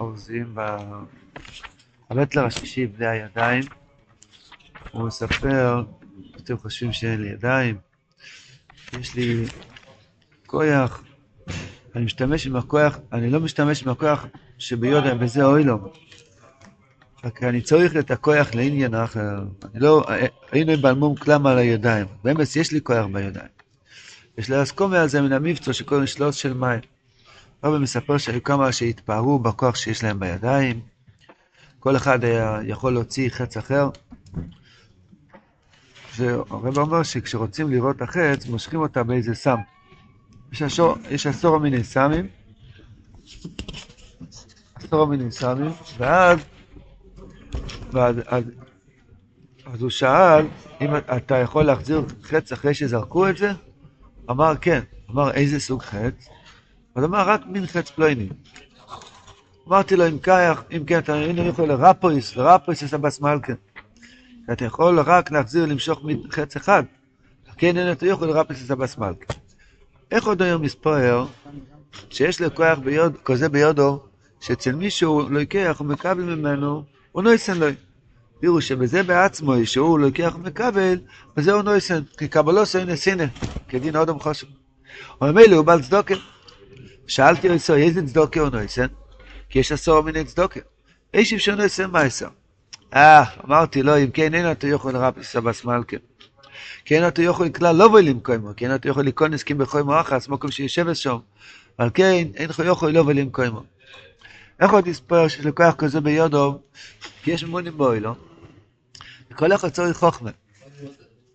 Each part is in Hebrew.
אורזים בבטלר השישי, בני הידיים. הוא מספר, אתם חושבים שאין לי ידיים, יש לי כוח, אני משתמש עם הכוח, אני לא משתמש עם הכוח שביודע, וזה אוי לו. רק אני צריך את הכוח לעניין אחר. אני לא, היינו בלמום כלם על הידיים. באמת, יש לי כוח בידיים. יש להסכום על זה מן המבצע שקוראים שלוש של מים. רבי מספר שהיו כמה שהתפארו בכוח שיש להם בידיים. כל אחד היה יכול להוציא חץ אחר. הרב אומר שכשרוצים לראות החץ, מושכים אותה באיזה סם. יש, עשור, יש עשור מיני סמים, עשור מיני סמים, ואז, ואז אז, אז הוא שאל אם אתה יכול להחזיר חץ אחרי שזרקו את זה? אמר כן. אמר איזה סוג חץ? אז אמר רק מין חץ פלויני. אמרתי לו אם כך, אם כן אתה הנה יכול לרפויס, לרפויס יש הבס מלכן. אתה יכול רק להחזיר, למשוך מחץ אחד. כן, אין אתה יכול לרפס את הבס מלכה. איך עוד היום מספר שיש לו כוח ביוד, כזה ביודו, שאצל מישהו לא יקח ומקבל ממנו, הוא נויסן לו. תראו שבזה בעצמו, שהוא לא יקח ומקבל, וזה הוא נויסן, כי קבלו סוין נסינה, כדין אודם חושב. מילא הוא בעל צדוקה. שאלתי אותו, איזה צדוקה הוא נויסן? כי יש עשור מיני צדוקה. איש אפשר נויסן מייסר. אה, אמרתי לו, אם כן אין אתה יכול רבי סבס מלכה. כן אתה יכול כלל לא בולים קוימו, כן אתה יכול לקונס כי בחוימו אחס, מקום שיושב שם. אבל כן, אין לך יכול לא בולים קוימו. איך עוד יספר שיש לקוח כזה ביודו, כי יש מונים בו, לא? וכל אחד צריך חוכמה.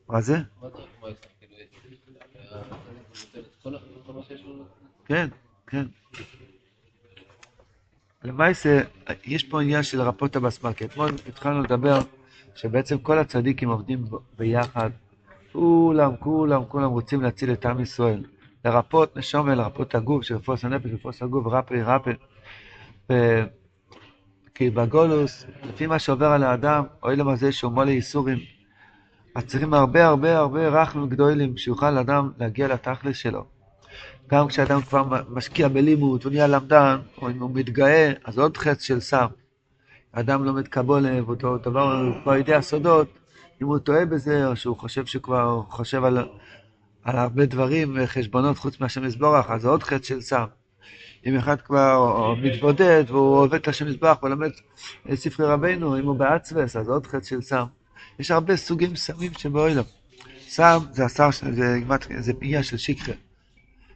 מה זה? כן, כן. למעשה, יש פה עניין של רפות הבסמרקה. אתמול התחלנו לדבר שבעצם כל הצדיקים עובדים ביחד. כולם, כולם, כולם רוצים להציל את עם ישראל. לרפות נשומה, לרפות הגוף, שלפוס הנפש, לפוס הגוף, רפי, רפי. ו... כי בגולוס, לפי מה שעובר על האדם, אוי למזה שהוא מולה ייסורים. אז צריכים הרבה הרבה הרבה רחמים גדולים, שיוכל אדם להגיע לתכלס שלו. גם כשאדם כבר משקיע בלימוד, הוא נהיה למדן, או אם הוא מתגאה, אז עוד חץ של סם. אדם לומד קבולה, ואותו דבר, הוא כבר יודע סודות, אם הוא טועה בזה, או שהוא חושב שכבר חושב על, על הרבה דברים, חשבונות חוץ מהשם מזבורך, אז זה עוד חץ של סם. אם אחד כבר מתבודד והוא עובד את השם מזבח ולומד ספרי רבנו, אם הוא באצווס, אז עוד חץ של סם. יש הרבה סוגים סמים שבאוילם. סם זה השר, זה, זה פנייה של שיקחה.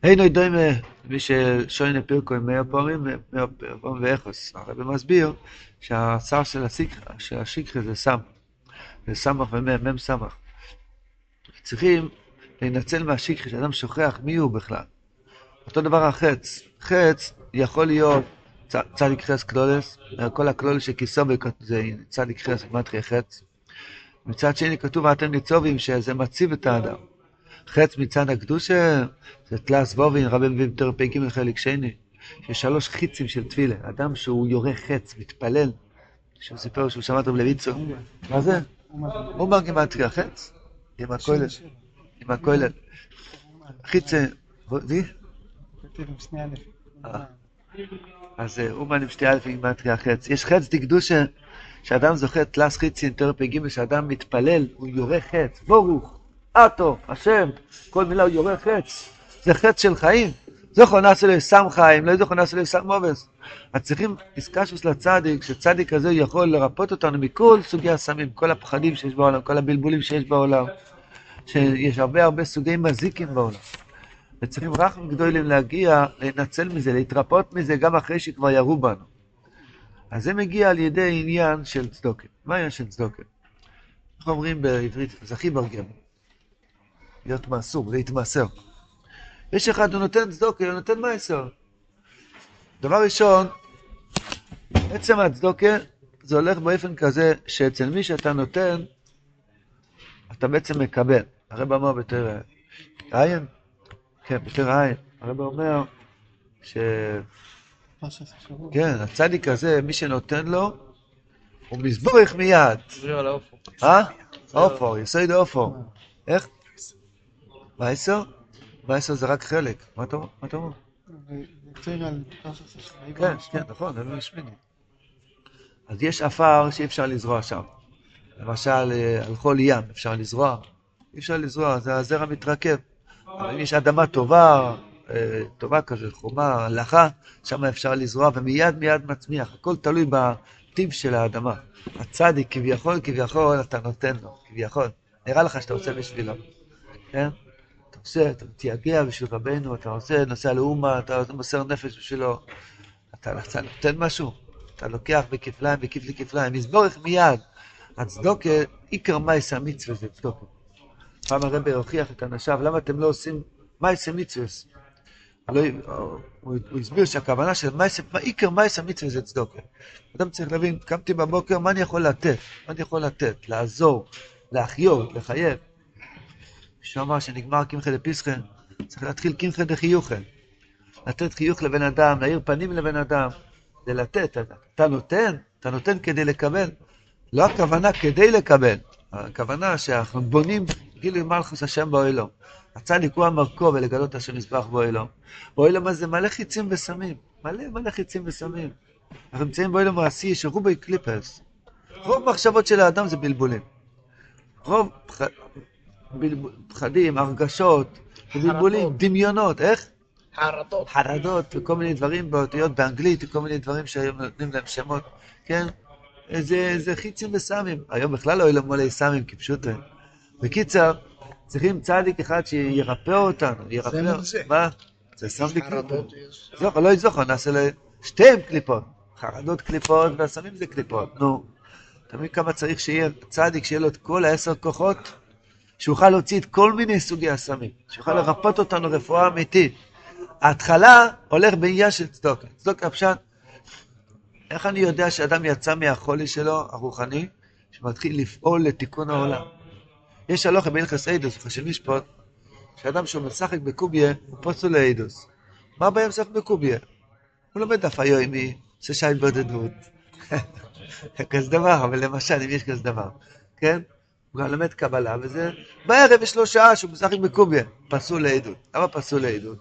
אינו דומה, מי ששוין פירקו עם מאיר פעמים, מאיר פעמים ואיכוס. הרב מסביר שהשר של, השיקחה זה סם. זה סמך ומם, מם סמך. צריכים להינצל מהשיקחה, שאדם שוכח מי הוא בכלל. אותו דבר החץ. חץ יכול להיות צדיק חץ קלולס, כל הקלולס שכיסו זה צדיק חץ, מתחיל חץ. מצד שני כתוב ואתם ניצובים שזה מציב את האדם. חץ מצד הקדושה, זה תלס וובין, רבי מביאים תרפי ג' חלק שני, שיש שלוש חיצים של תפילה. אדם שהוא יורה חץ, מתפלל, שהוא סיפר שהוא שמע אותו בלויצו. מה זה? הוא אומר גימטריה, חץ, עם הכולל, עם הכולל. חיצה, וי? אז אומן עם שתי אלף עם גימטריה חץ. יש חץ דקדושה, שאדם זוכה תלס חיצים, תרפי ג' שאדם מתפלל, הוא יורה חץ, ברוך. אטו, השם, כל מילה הוא יורה חץ, זה חץ של חיים. זוכר נעשה לו סם חיים, לא זוכר נעשה לו סם מובס. אז צריכים איסקשוס לצדיק, שצדיק כזה יכול לרפות אותנו מכל סוגי הסמים, כל הפחדים שיש בעולם, כל הבלבולים שיש בעולם, שיש הרבה הרבה סוגי מזיקים בעולם. וצריכים רחמים גדולים להגיע, לנצל מזה, להתרפות מזה, גם אחרי שכבר ירו בנו. אז זה מגיע על ידי עניין של צדוקה. מה העניין של צדוקה? איך אומרים בעברית? זה הכי מרגם. להיות מעשור, להתמעשר. יש אחד, הוא נותן צדוקה, הוא נותן מעשר. דבר ראשון, עצם הצדוקה, זה הולך באופן כזה, שאצל מי שאתה נותן, אתה בעצם מקבל. הרב אמר בתר עין, כן, בתר עין, הרב אומר ש... כן, הצדיק הזה, מי שנותן לו, הוא מזבורך מיד. אה? אופו, יסוד אופו. איך? מייסר? מייסר זה רק חלק. מה אתה אומר? כן, כן, נכון, אלוהים השמיני. אז יש עפר שאי אפשר לזרוע שם. למשל, אה, על כל ים אפשר לזרוע. אי אפשר לזרוע, זה הזרע מתרכב. אבל אם יש אדמה טובה, אה, טובה כזאת, חומה, הלכה, שם אפשר לזרוע, ומיד מיד מצמיח. הכל תלוי בטיב של האדמה. הצדיק, כביכול, כביכול, אתה נותן לו, כביכול. נראה לך שאתה עושה בשבילו, כן? עושה, אתה מתייגע בשביל רבנו, אתה עושה, נוסע לאומה, אתה מוסר נפש בשבילו. אתה, אתה נותן משהו, אתה לוקח בכפליים, בכפלי כפליים, מזבורך מיד. הצדוקה, עיקר מייס המצווה זה צדוקה. פעם הרבי הוכיח את אנשיו, למה אתם לא עושים מייס המצווה? לא, הוא, הסביר שהכוונה של עיקר מייס המצווה זה צדוקה. אדם צריך להבין, קמתי בבוקר, מה אני יכול לתת? מה אני יכול לתת? לעזור, להחיות, לחייב. מישהו אמר שנגמר קמחא דפיסחא, צריך להתחיל קמחא דחיוכא. לתת חיוך לבן אדם, להאיר פנים לבן אדם, זה לתת. אתה נותן, אתה נותן כדי לקבל. לא הכוונה כדי לקבל, הכוונה שאנחנו בונים כאילו מלכוס השם באוהלו. הצדיק הוא המרכו ולגלות השם מזבח באוהלו. באוהלו מה זה מלא חיצים וסמים, מלא מלא חיצים וסמים. אנחנו נמצאים באוהלו מעשי שרובי קליפרס. רוב מחשבות של האדם זה בלבולים. רוב. פחדים, הרגשות, בלבולים, דמיונות, איך? חרדות. חרדות וכל מיני דברים באותיות באנגלית, וכל מיני דברים שהיום נותנים להם שמות, כן? זה, זה חיצים וסמים. היום בכלל לא יהיו מלא סמים כפשוטו. בקיצר, צריכים צדיק אחד שירפא אותנו, ירפא... מה? זה. חרדות, יש- זוכר, לא יזוכר, נעשה לשתיהם קליפות. חרדות קליפות והסמים זה קליפות, נו. מבין כמה צריך שיהיה צדיק, שיהיה לו את כל העשר כוחות? שיוכל להוציא את כל מיני סוגי הסמים, שיוכל לרפות אותנו רפואה אמיתית. ההתחלה הולך בעניין של צדוקה. צדוקה פשט, איך אני יודע שאדם יצא מהחולי שלו, הרוחני, שמתחיל לפעול לתיקון העולם? יש הלוכה בהלכס אידוס, חשב משפוט, שאדם שהוא משחק בקוביה, הוא פוסל לאידוס. מה הבעיה לשחק בקוביה? הוא לומד דף היומי, עושה שי בודדות. כזה דבר, אבל למשל, אם יש כזה דבר, כן? הוא גם לומד קבלה, וזה... בערב יש לו שעה שהוא משחק בקוביה, פסול לעדות. למה פסול לעדות?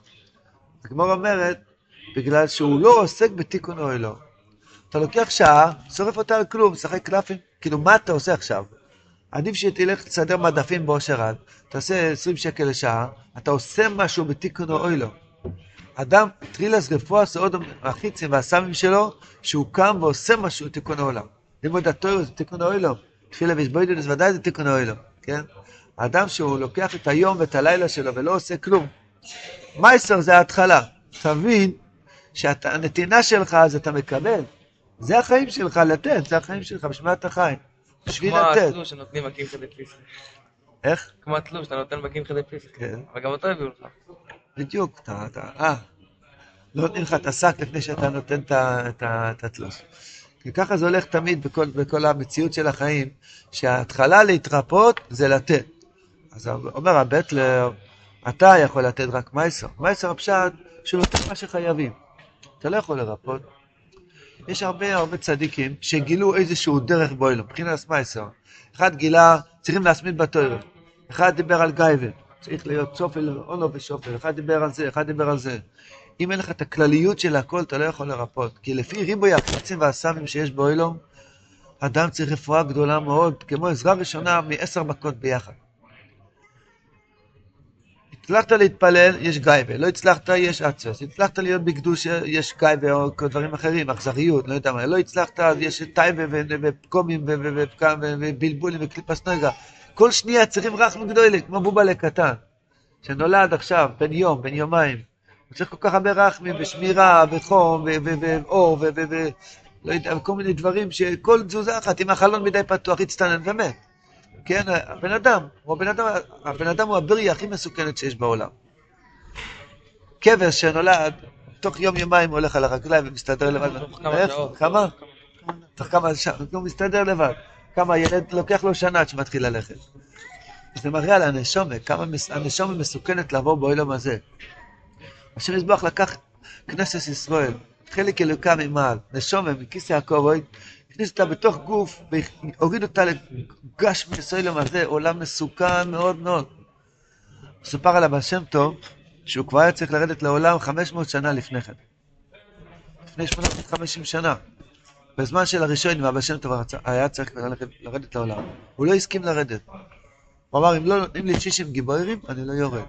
הגמור אומרת, בגלל שהוא לא עוסק בתיקון אוהלו. אתה לוקח שעה, שורף אותה על כלום, משחק קלפים, כאילו, מה אתה עושה עכשיו? עדיף שתלך לסדר מדפים באושר עד, תעשה 20 שקל לשעה, אתה עושה משהו בתיקון אוהלו. אדם, טרילס רפואה סעוד החיצים והסמים שלו, שהוא קם ועושה משהו בתיקון העולם. לימוד התוירו זה תיקון האוהלו, תפילה וישבוידנס ודאי זה תיקון האוהלו, כן? האדם שהוא לוקח את היום ואת הלילה שלו ולא עושה כלום. מייסר זה ההתחלה. תבין שהנתינה שלך אז אתה מקבל. זה החיים שלך לתת, זה החיים שלך, בשביל מה אתה חי? בשביל כמו לתת. התלוש שנותנים בקמחא דפסחא. איך? כמו התלוש שאתה נותן בקמחא דפסחא. כן. אבל גם אותו הביאו לך. בדיוק, אתה, אתה, אה, לא נותנים לך את השק לפני שאתה נותן את התלוש. כי ככה זה הולך תמיד בכל, בכל המציאות של החיים, שההתחלה להתרפות זה לתת. אז אומר הבטלר, אתה יכול לתת רק מייסר. מייסר הפשט, שהוא נותן מה שחייבים. אתה לא יכול לרפות. יש הרבה הרבה צדיקים שגילו איזשהו דרך בוילו, מבחינת מייסר. אחד גילה, צריכים להסמיד בתוירה. אחד דיבר על גייבה, צריך להיות צופל, אונו ושופל. אחד דיבר על זה, אחד דיבר על זה. אם אין לך את הכלליות של הכל, אתה לא יכול לרפות. כי לפי ריבוי הקפצים והסמים שיש באוילום, אדם צריך רפואה גדולה מאוד, כמו עזרה ראשונה מעשר מכות ביחד. הצלחת להתפלל, יש גייבה, לא הצלחת, יש אצוס, הצלחת להיות בקדוש, יש גייבה או דברים אחרים, אכזריות, לא יודע מה, לא הצלחת, אז יש טייבה ופקומים ובלבולים וקליפס נגה. כל שנייה צריכים רחמים גדולים, כמו בובלה קטן, שנולד עכשיו, בן יום, בן יומיים. הוא צריך כל כך הרבה רחמים ושמירה וחום ואור ו... ו- ו- לא יודע, כל מיני דברים שכל תזוזה אחת, אם החלון מדי פתוח, יצטנן ומת. כן, הבן אדם, הוא הבן אדם, הבן אדם הוא הבריא הכי מסוכנת שיש בעולם. כבש שנולד, תוך יום יומיים הוא הולך על הרגליים ומסתדר לבד. כמה איך? כמה? תוך כמה שעות, הוא מסתדר לבד. כמה ילד, לוקח לו שנה עד שמתחיל ללכת. זה מראה על הנשומה, כמה הנשומה מסוכנת לעבור בעולם הזה. השם יזבח לקח כנסת ישראל, חלק אלוקה ממעל, נשומה מכיס יעקב, הכניס אותה בתוך גוף והוריד אותה לגש מסוילם הזה, עולם מסוכן מאוד מאוד. מסופר על הבעל שם טוב, שהוא כבר היה צריך לרדת לעולם 500 שנה לפני כן. לפני 850 שנה. בזמן של הראשון, והבא שם טוב היה צריך לרדת לעולם. הוא לא הסכים לרדת. הוא אמר, אם לא נותנים לי 60 גיבורים, אני לא יורד.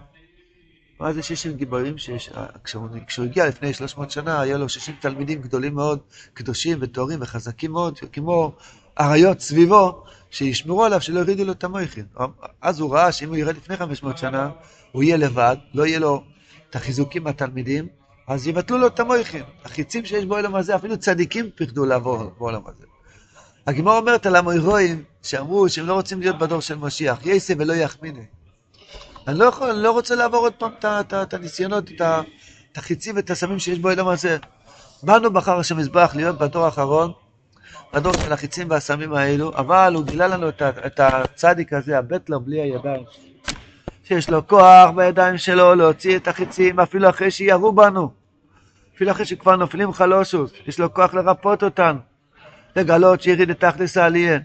מה זה 60 גיבורים? שיש, כשהוא, כשהוא הגיע לפני 300 שנה, היה לו 60 תלמידים גדולים מאוד, קדושים וטהורים וחזקים מאוד, כמו אריות סביבו, שישמרו עליו שלא יורידו לו את המויכין. אז הוא ראה שאם הוא ירד לפני 500 שנה, הוא יהיה לבד, לא יהיה לו את החיזוקים מהתלמידים, אז יבטלו לו את המויכין. החיצים שיש בעולם הזה, אפילו צדיקים פחדו לעבור בעולם הזה. הגמרא אומרת על המוירואים, שאמרו שהם לא רוצים להיות בדור של משיח, יסה ולא יחמיני. אני לא יכול, אני לא רוצה לעבור עוד פעם את הניסיונות, את החיצים ואת הסמים שיש בעולם הזה. באנו בחר השם מזבח להיות בדור האחרון, בדור של החיצים והסמים האלו, אבל הוא גילה לנו את, הצדיק הזה, הבטלר בלי הידיים, שיש לו כוח בידיים שלו להוציא את החיצים אפילו אחרי שירו בנו, אפילו אחרי שכבר נופלים חלושוס, יש לו כוח לרפות אותנו, לגלות שיריד את תכלס העלייה,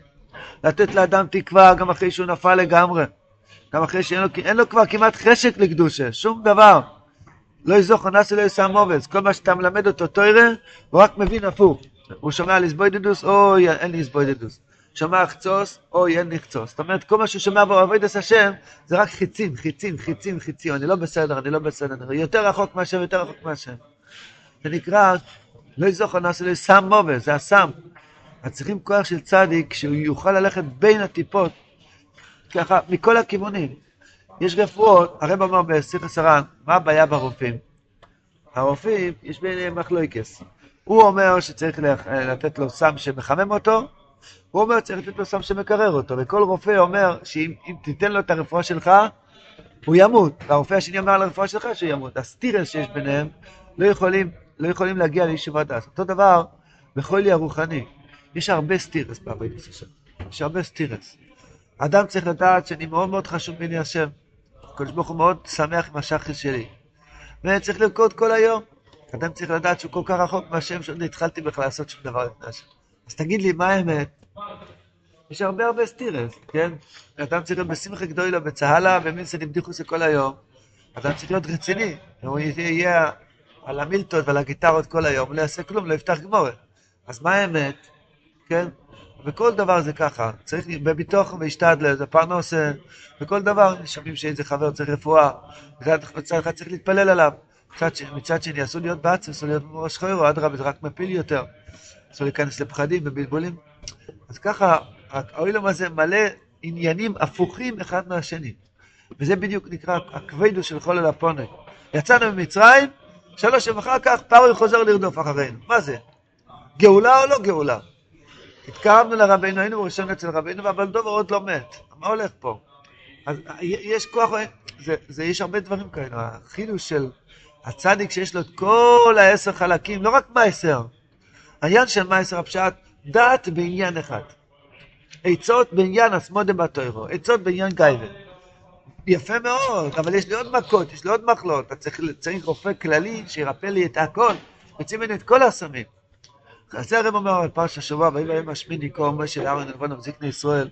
לתת לאדם תקווה גם אחרי שהוא נפל לגמרי, גם אחרי שאין לו, לו כבר כמעט חשק לקדושה, שום דבר. לא יזוך אנס אלוהי שם עובס, כל מה שאתה מלמד אותו תוירה, הוא רק מבין הפוך. הוא שומע על איזבוידדוס, אוי, אין לי איזבוידדוס. שומע חצוס, אוי, אין לי חצוס. זאת אומרת, כל מה שהוא שומע בעבודת השם, זה רק חיצים, חיצים, חיצים, חיצים. אני לא בסדר, אני לא בסדר. יותר רחוק מהשם, יותר רחוק מהשם. זה נקרא, לא יזוך אנס אלוהי שם עובס, זה הסם. אז צריכים כוח של צדיק, שהוא יוכל ללכת בין הטיפות, ככה, מכל הכיוונים. יש רפואות, הרב אמר בשיח סרן, מה הבעיה ברופאים? הרופאים, יש ביניהם מחלויקס. הוא אומר שצריך לתת לו סם שמחמם אותו, הוא אומר שצריך לתת לו סם שמקרר אותו, וכל רופא אומר שאם אם תיתן לו את הרפואה שלך, הוא ימות, והרופא השני אומר על הרפואה שלך שהוא ימות. הסתירות שיש ביניהם לא יכולים, לא יכולים להגיע ליישוב הדעת. אותו דבר בחולי הרוחני. יש הרבה סתירות בעבודת השם. יש הרבה סתירות. אדם צריך לדעת שאני מאוד מאוד חשוב בעיני השם. הקדוש ברוך הוא מאוד שמח עם השחר שלי. וצריך לרקוד כל היום. אדם צריך לדעת שהוא כל כך רחוק מהשם שעוד התחלתי בכלל לעשות שום דבר לפני השם. אז תגיד לי, מה האמת? יש הרבה הרבה סטירס, כן? אדם צריך להיות בשמחה גדולה, בצהלה, במינסן עם דיחוס כל היום. אדם צריך להיות רציני. הוא יהיה על המילטות ועל הגיטרות כל היום, לא יעשה כלום, לא יפתח גמורת. אז מה האמת? כן? וכל דבר זה ככה, צריך בביטוח ובהשתדל, זה פרנוסה, וכל דבר, שומעים שאיזה חבר צריך רפואה, מצד אחד צריך להתפלל עליו, מצד, ש- מצד שני אסור להיות בעצם, אסור להיות ראש חיירו, אדרבה זה רק מפיל יותר, אסור להיכנס לפחדים ובלבולים. אז ככה, העולם הזה מלא עניינים הפוכים אחד מהשני, וזה בדיוק נקרא הכבדו של חולל הפונה. יצאנו ממצרים, שלוש יום אחר כך פרוי חוזר לרדוף אחרינו, מה זה? גאולה או לא גאולה? התקרבנו לרבנו, היינו ראשון אצל רבנו, אבל דובר עוד לא מת. מה הולך פה? אז יש כוח, זה, זה, יש הרבה דברים כאלה. החידוש של הצדיק שיש לו את כל העשר חלקים, לא רק מעשר. העניין של מעשר הפשט, דעת בעניין אחד. עצות בעניין אסמודה בתוירו, עצות בעניין גייבן. יפה מאוד, אבל יש לי עוד מכות, יש לי עוד מחלות. אתה צריך, צריך רופא כללי שירפא לי את הכל, יוצאים ממני את כל הסמים. אז זה הרב אומר על פרש השבוע, ויהי בהם השמיני כה משה לארון עלבון המזיקני ישראל.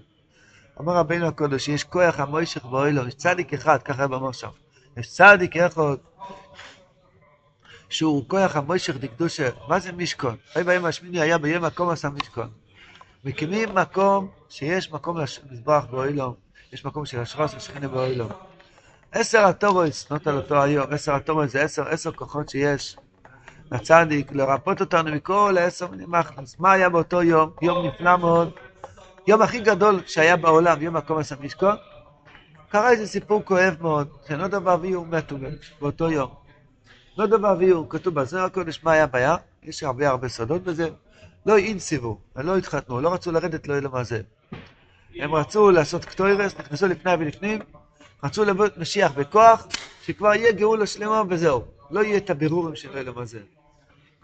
אמר רבינו הקודש, יש כוח המוישך באוילו, יש צדיק אחד, ככה הרב אמר שם. יש צדיק אחד, שהוא כוח המוישך דקדושה. מה זה משכון? ויהי בהם השמיני היה ביום מקום עשה משכון. מקימים מקום שיש מקום למזבח באוילו, יש מקום של אשרס ושכינה באוילו. עשר התורויס, נות על אותו היום, עשר התורויס זה עשר, עשר כוחות שיש. לצדיק, לרפות אותנו מכל העשר מיני מחנוס. מה היה באותו יום? יום נפלא מאוד. יום הכי גדול שהיה בעולם, יום מקום עשה משכון. קרה איזה סיפור כואב מאוד, שנודע ואביהו מתו באותו יום. נודע ואביהו, כתוב בזוהר הקודש מה היה ביער, יש הרבה הרבה סודות בזה. לא אינסיבו, לא התחתנו, לא רצו לרדת לאלם הזה. הם רצו לעשות קטוירס, נכנסו לפני ולפנים, רצו לבוא משיח בכוח, שכבר יהיה גאולה שלמה וזהו. לא יהיה את הבירורים של האלם הזה.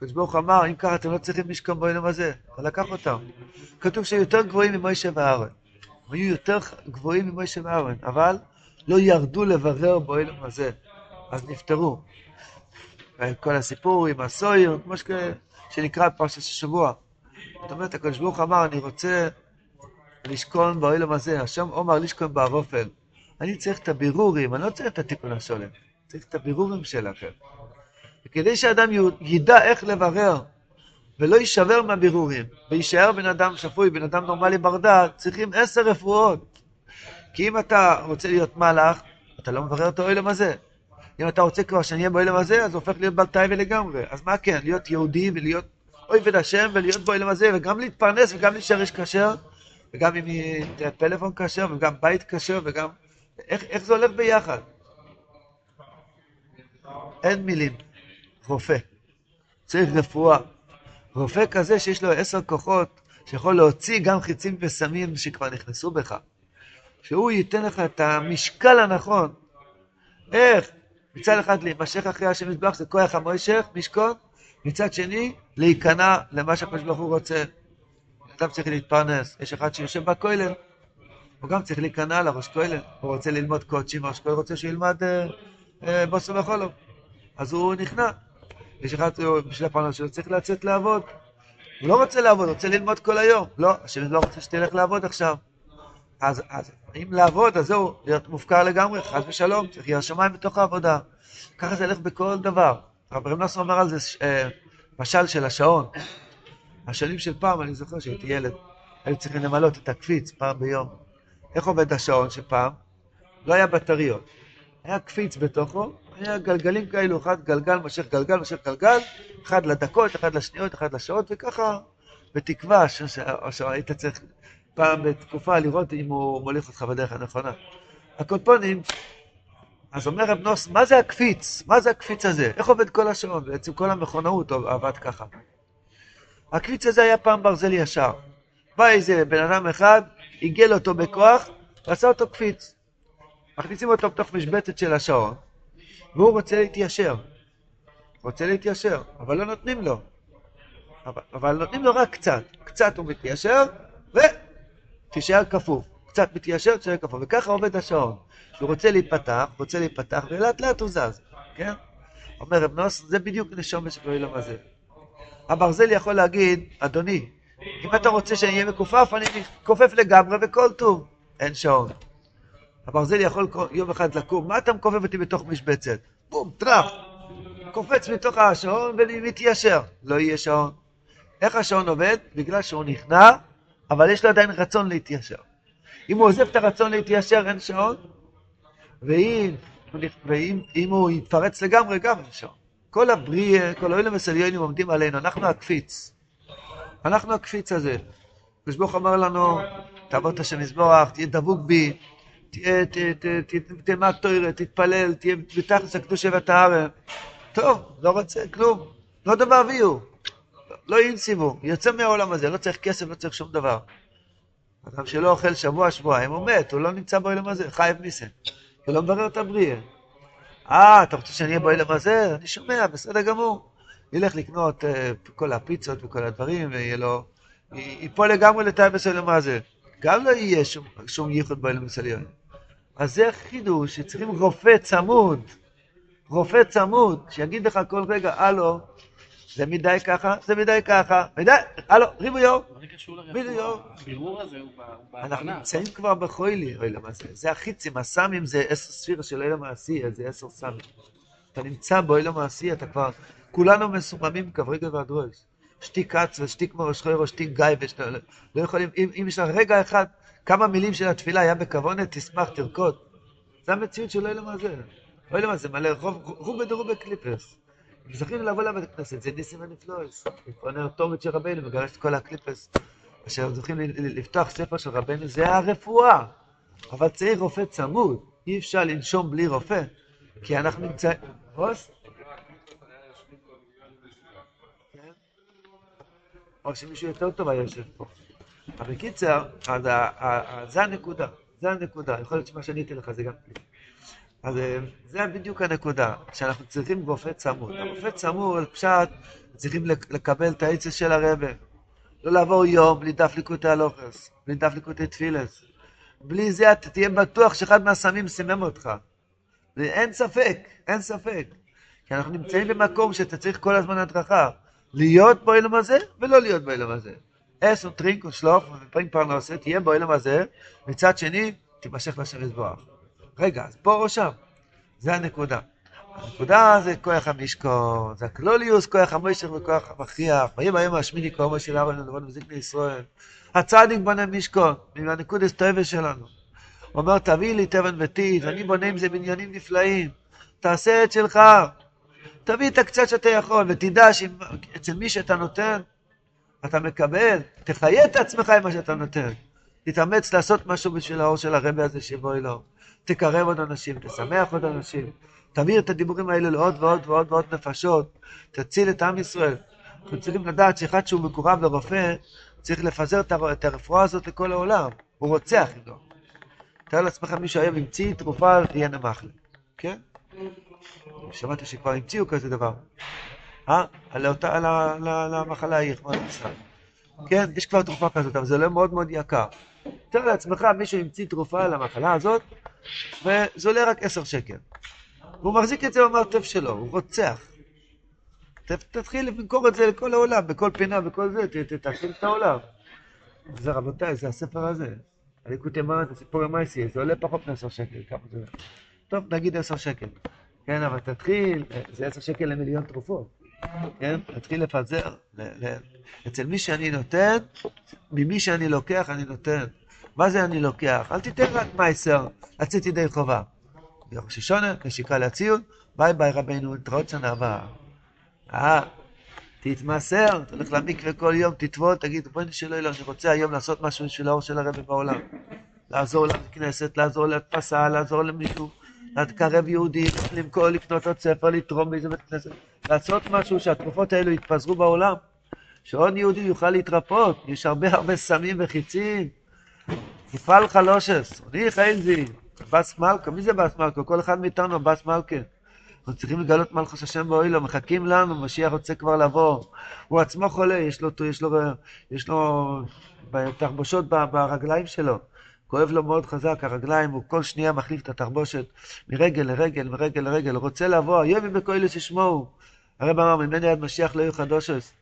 הקדוש ברוך הוא אמר, אם ככה אתם לא צריכים משכון באלם הזה, הוא לקח אותם. כתוב שהיו יותר גבוהים ממוישה ואהרון. הם היו יותר גבוהים ממוישה ואהרון, אבל לא ירדו לברר באלם הזה, אז נפטרו. כל הסיפור עם הסויר, כמו שכ... שנקרא פרשת השבוע. זאת אומרת, הקדוש ברוך הוא אמר, אני רוצה לשכון באלם הזה, השם אומר לשכון בערופל. אני צריך את הבירורים, אני לא צריך את התיקון השולם, צריך את הבירורים שלכם. וכדי שאדם ידע איך לברר ולא יישבר מהבירורים, ויישאר בן אדם שפוי, בן אדם נורמלי בר דעת, צריכים עשר רפואות. כי אם אתה רוצה להיות מלאך, אתה לא מברר את האוילם הזה. אם אתה רוצה כבר שאני אהיה באוילם הזה, אז הופך להיות בלטאי ולגמרי. אז מה כן, להיות יהודי ולהיות אויבד השם ולהיות באוילם הזה, וגם להתפרנס וגם להישאר איש כשר, וגם אם יהיה פלאפון כשר, וגם בית כשר, וגם... איך, איך זה הולך ביחד? אין מילים. רופא. צריך רפואה. רופא כזה שיש לו עשר כוחות, שיכול להוציא גם חיצים וסמים שכבר נכנסו בך. שהוא ייתן לך את המשקל הנכון. איך? מצד אחד להימשך אחרי השם מזבח זה כוח המוישך, משכון, מצד שני להיכנע למה שהקדוש ברוך הוא רוצה. אדם צריך להתפרנס, יש אחד שיושב בכולל, הוא גם צריך להיכנע לראש כולל, הוא רוצה ללמוד קודשים, ראש כולל רוצה שילמד אה, אה, בוסו וחולו, אז הוא נכנע. יש אחד בשביל הפרנס שלו צריך לצאת לעבוד, הוא לא רוצה לעבוד, הוא רוצה ללמוד כל היום. לא, השם לא רוצה שתלך לעבוד עכשיו. אז, אז אם לעבוד, אז זהו, להיות מופקר לגמרי, חס ושלום, צריך ירא שמיים בתוך העבודה. ככה זה הולך בכל דבר. רב נוסר אומר על זה אה, משל של השעון. השנים של פעם, אני זוכר שהייתי ילד, היו צריכים למלות את הקפיץ פעם ביום. איך עובד השעון של פעם? לא היה בטריות. היה קפיץ בתוכו, היה גלגלים כאלו, אחד גלגל מושך גלגל מושך גלגל, אחד לדקות, אחד לשניות, אחד לשעות, וככה, בתקווה שהיית צריך פעם בתקופה לראות אם הוא מוליך אותך בדרך הנכונה. הקולפונים, אז אומר רב נוס, מה זה הקפיץ? מה זה הקפיץ הזה? איך עובד כל השעון? בעצם כל המכונאות עבד ככה. הקפיץ הזה היה פעם ברזל ישר. בא איזה בן אדם אחד, עיגל אותו בכוח, ועשה אותו קפיץ. מכניסים אותו בתוך משבצת של השעון, והוא רוצה להתיישר. רוצה להתיישר, אבל לא נותנים לו. אבל, אבל נותנים לו רק קצת. קצת הוא מתיישר, ותישאר כפוף. קצת מתיישר, תישאר כפוף. וככה עובד השעון. שהוא רוצה להיפתח, רוצה להיפתח, ולאט לאט הוא זז, כן? אומר רב נוס, זה בדיוק נשום של העולם הזה. הברזל יכול להגיד, אדוני, אם אתה רוצה שאני אהיה מכופף, אני מכופף לגמרי וכל טוב. אין שעון. הברזל יכול יום אחד לקום, מה אתה מכופף אותי בתוך משבצת? בום, טראח. קופץ מתוך השעון ומתיישר. לא יהיה שעון. איך השעון עובד? בגלל שהוא נכנע, אבל יש לו עדיין רצון להתיישר. אם הוא עוזב את הרצון להתיישר, אין שעון, ואם, ואם אם הוא יתפרץ לגמרי, גם אין שעון. כל הבריאה, כל האוהלים וסליונים עומדים עלינו, אנחנו הקפיץ. אנחנו הקפיץ הזה. הקדוש ברוך אמר לנו, תעבור את השם מזבוח, תהיה דבוק בי, תלמד תוירה, תתפלל, תהיה בתכלס הקדוש שבט הארץ. טוב, לא רוצה כלום, לא דבר ויהו. לא אינסיבו, יוצא מהעולם הזה, לא צריך כסף, לא צריך שום דבר. אדם שלא אוכל שבוע, שבועיים, הוא מת, הוא לא נמצא בעולם הזה, חייב ניסן. הוא לא מברר את הבריאה. אה, אתה רוצה שאני אהיה בעולם הזה? אני שומע, בסדר גמור. ילך לקנות uh, כל הפיצות וכל הדברים, ויהיה לו... ייפול לגמרי לתאם בסלם הזה. גם לא יהיה שום, שום ייחוד בעולם בסלם. אז זה חידוש שצריכים רופא צמוד. רופא צמוד, שיגיד לך כל רגע, הלו, זה מדי ככה, זה מדי ככה, מדי, הלו, ריבו. בדיוק. הבירור הזה הוא בהבנה. אנחנו נמצאים כבר בחוילי, אוי למה זה. זה החיצים, הסמים זה עשר ספירה של אוהל המעשי, זה עשר סמים. אתה נמצא באוהל המעשי, אתה כבר, כולנו מסוממים כברגל והדרוש. שתיק קצרה, שתיק מראש חוירו, שתיק גיא, לא יכולים, אם יש לך רגע אחד, כמה מילים של התפילה היה בכוונת, תשמח, תרקוד. זה המציאות של אוהל המעשה. אוהל המעשה מלא רחוב, רובה דרובה קליפרס. זכינו לבוא לבית הכנסת, זה ניסים ונפלואס. לפענר תורת של רבנו, מגרש את כל הקליפרס. אשר זוכים לפתוח ספר של רבנו, זה הרפואה. אבל צריך רופא צמוד, אי אפשר לנשום בלי רופא, כי אנחנו נמצאים... כן. או שמישהו יותר טוב היה יושב פה. אבל בקיצר, אז זה הנקודה, זה הנקודה. יכול להיות שמה שעניתי לך זה גם... אז אה, זה בדיוק הנקודה, שאנחנו צריכים רופא צמוד. הרופא צמוד, פשט, צריכים לקבל את העצה של הרבה. לא לעבור יום בלי דף ליקוטי הלוכס, בלי דף ליקוטי תפילס. בלי זה אתה תהיה בטוח שאחד מהסמים סימם אותך. אין ספק, אין ספק. כי אנחנו נמצאים במקום שאתה צריך כל הזמן הדרכה. להיות באילם הזה ולא להיות באילם הזה. אס וטרינק ושלוף ופרינק פרנסה, תהיה באילם הזה, מצד שני, תימשך לשם לזבוח. רגע, אז פה או שם? זה הנקודה. הנקודה זה כוח המשכון, זה הכלוליוס, כוח המוישך וכוח המכריח. ויהי ביום השמיני קומו של אהרון ולבון וזקני ישראל. הצדיק בונה משכון, מהנקודס טובה שלנו. הוא אומר, תביא לי תבן וטיט, אני בונה עם זה בניינים נפלאים. תעשה את שלך. תביא את הקצת שאתה יכול, ותדע שאצל מי שאתה נותן, אתה מקבל, תחיה את עצמך עם מה שאתה נותן. תתאמץ לעשות משהו בשביל האור של הרבי הזה שיבוא אלוהו. תקרב עוד אנשים, תשמח עוד אנשים. תעביר את הדיבורים האלה לעוד ועוד ועוד ועוד נפשות. תציל את עם ישראל. אנחנו צריכים לדעת שאחד שהוא מקורב לרופא, צריך לפזר את הרפואה הזאת לכל העולם. הוא רוצח איתו. תאר לעצמך מישהו היום המציא תרופה לעניין המחלה, כן? שמעתי שכבר המציאו כזה דבר. אה? על המחלה ההיא, מה נעשה? כן, יש כבר תרופה כזאת, אבל זה לא מאוד מאוד יקר. תאר לעצמך, מישהו המציא תרופה למחלה הזאת, וזה עולה רק עשר שקל. והוא מחזיק את זה במרתף שלו, הוא רוצח. תתחיל למכור את זה לכל העולם, בכל פינה, בכל זה, תתחיל את העולם. זה רבותיי, זה הספר הזה. הליקוטי מרן, זה סיפור המייסי, זה עולה פחות מעשר שקל, כמה זה? טוב, נגיד עשר שקל. כן, אבל תתחיל, זה עשר שקל למיליון תרופות. כן? תתחיל לפזר. אצל מי שאני נותן, ממי שאני לוקח, אני נותן. מה זה אני לוקח? אל תיתן רק מייסר, לצאת ידי חובה. ביום ששונה, נשיקה להציון, ביי ביי רבנו, נתראות שנה הבאה. אה, תתמסר, תלך למקווה כל יום, תטבול, תגיד, בואי נשאלו אלוהים, אני רוצה היום לעשות משהו בשביל האור של הרבי בעולם. לעזור לכנסת, לעזור להדפסה, לעזור למישהו, לקרב יהודים, למכור, לקנות עוד ספר, לתרום באיזה בית כנסת, לעשות משהו שהתרופות האלו יתפזרו בעולם, שעוד יהודי יוכל להתרפות, יש הרבה הרבה סמים וחיצים. יפעל חלושס, אני חייזי, בס מלכה, מי זה בס מלכה? כל אחד מאיתנו בס מלכה. אנחנו צריכים לגלות מלכוס השם באוהלו, מחכים לנו, משיח רוצה כבר לבוא. הוא עצמו חולה, יש לו, יש לו, יש לו תחבושות ברגליים שלו. כואב לו מאוד חזק, הרגליים, הוא כל שנייה מחליף את התחבושת מרגל לרגל, מרגל לרגל, רוצה לבוא, היום אם בכהלס ישמעו. הרב אמר, ממני עד משיח לא יהיו חדושס.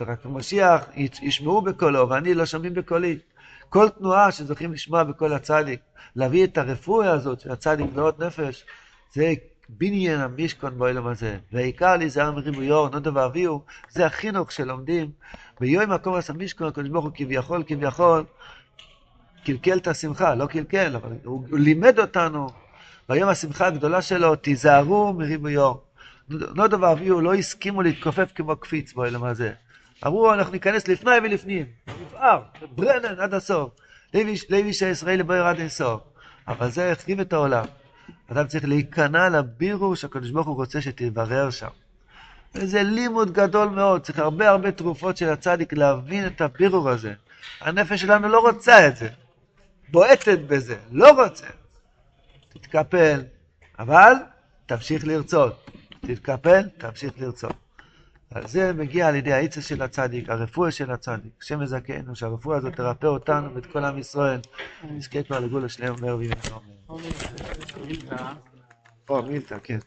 רק משיח ישמעו בקולו, ואני לא שומעים בקולי. כל תנועה שזוכים לשמוע בקול הצדיק, להביא את הרפואה הזאת של הצדיק לעוד נפש, זה בניין המשכון בעולם הזה. והעיקר לי זה עם ריבויו, נודו ואביהו, זה החינוך שלומדים. ביום מקום עשה משכון, הקדוש ברוך הוא כביכול, כביכול, קלקל את השמחה, לא קלקל, אבל הוא, הוא לימד אותנו, ביום השמחה הגדולה שלו, תיזהרו מריבויו. נודו ואביהו לא הסכימו להתכופף כמו קפיץ בעולם הזה. אמרו, אנחנו ניכנס לפני ולפנים, נבער, ברנן עד הסוף. לוי שהישראל יבואר עד הסוף. אבל זה החריב את העולם. אדם צריך להיכנע לבירור שהקדוש ברוך הוא רוצה שתברר שם. וזה לימוד גדול מאוד, צריך הרבה הרבה תרופות של הצדיק להבין את הבירור הזה. הנפש שלנו לא רוצה את זה, בועטת בזה, לא רוצה. תתקפל, אבל תמשיך לרצות. תתקפל, תמשיך לרצות. על זה מגיע על ידי העצה של הצדיק, הרפואה של הצדיק. השם יזכנו שהרפואה הזאת תרפא אותנו ואת כל עם ישראל. נזכה כבר לגאול השלם אומר וימי אומר. או, מילתא, כן.